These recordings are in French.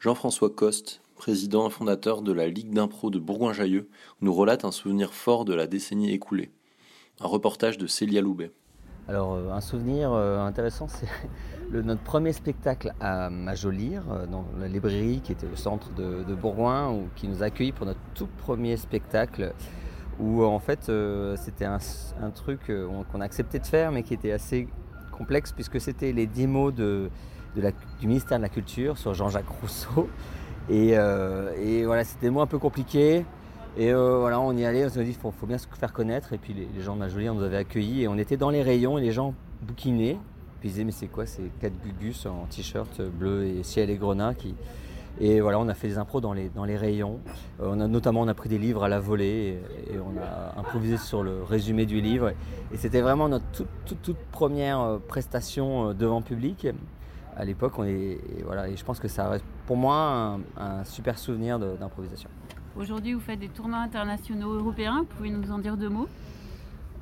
Jean-François Coste, président et fondateur de la Ligue d'impro de Bourgoin-Jallieu, nous relate un souvenir fort de la décennie écoulée. Un reportage de Célia Loubet. Alors, euh, un souvenir euh, intéressant, c'est notre premier spectacle à Majolire, euh, dans la librairie qui était au centre de, Bourgoin, qui nous a accueillis pour notre tout premier spectacle, où en fait c'était un, truc on- qu'on a accepté de faire, mais qui était assez complexe, puisque c'était les 10 mots de, de la- du ministère de la Culture sur Jean-Jacques Rousseau. Et, euh, et voilà, c'était des mots un peu compliqués. Et euh, voilà, on y allait, on s'est dit, il faut, bien se faire connaître. Et puis les, gens de Majolier, on nous avait accueillis et on était dans les rayons et les gens bouquinaient. Puis ils disaient, mais c'est quoi ces quatre gugus en t-shirt bleu et ciel et grenat qui... Et voilà, on a fait des impros dans les, dans les rayons. Euh, on a, notamment, on a pris des livres à la volée et, on a improvisé sur le résumé du livre. Et c'était vraiment notre toute, toute, toute première euh, prestation euh, devant public. À l'époque, on est, et voilà, et je pense que ça reste pour moi un, un super souvenir d'improvisation. Aujourd'hui, vous faites des tournois internationaux européens. Vous pouvez nous en dire deux mots?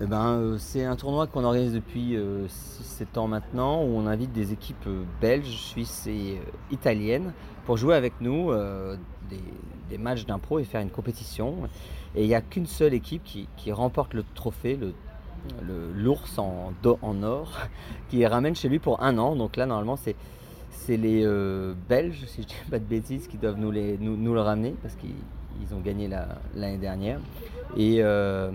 Eh ben, euh, c'est un tournoi qu'on organise depuis 6-7 ans maintenant, où on invite des équipes euh, belges, suisses et euh, italiennes pour jouer avec nous euh, des, matchs d'impro et faire une compétition. Et il n'y a qu'une seule équipe qui, remporte le trophée, le l'ours en, en or, qui ramène chez lui pour un an. Donc là, normalement, c'est c'est les euh, Belges, si je ne dis pas de bêtises, qui doivent nous, les, nous, le ramener parce qu'ils ils ont gagné la- l'année dernière. Euh,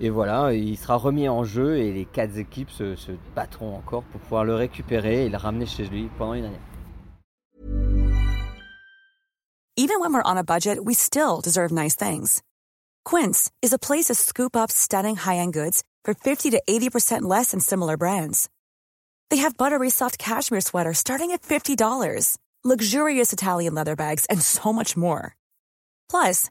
et voilà, il sera remis en jeu et les quatre équipes se, battront encore pour pouvoir le récupérer et le ramener chez lui pendant une année. Even when we're on a budget, we still deserve nice things. Quince is a place to scoop up stunning high-end goods for 50 to 80% less than similar brands. They have buttery soft cashmere sweaters starting at $50, luxurious Italian leather bags, and so much more. Plus,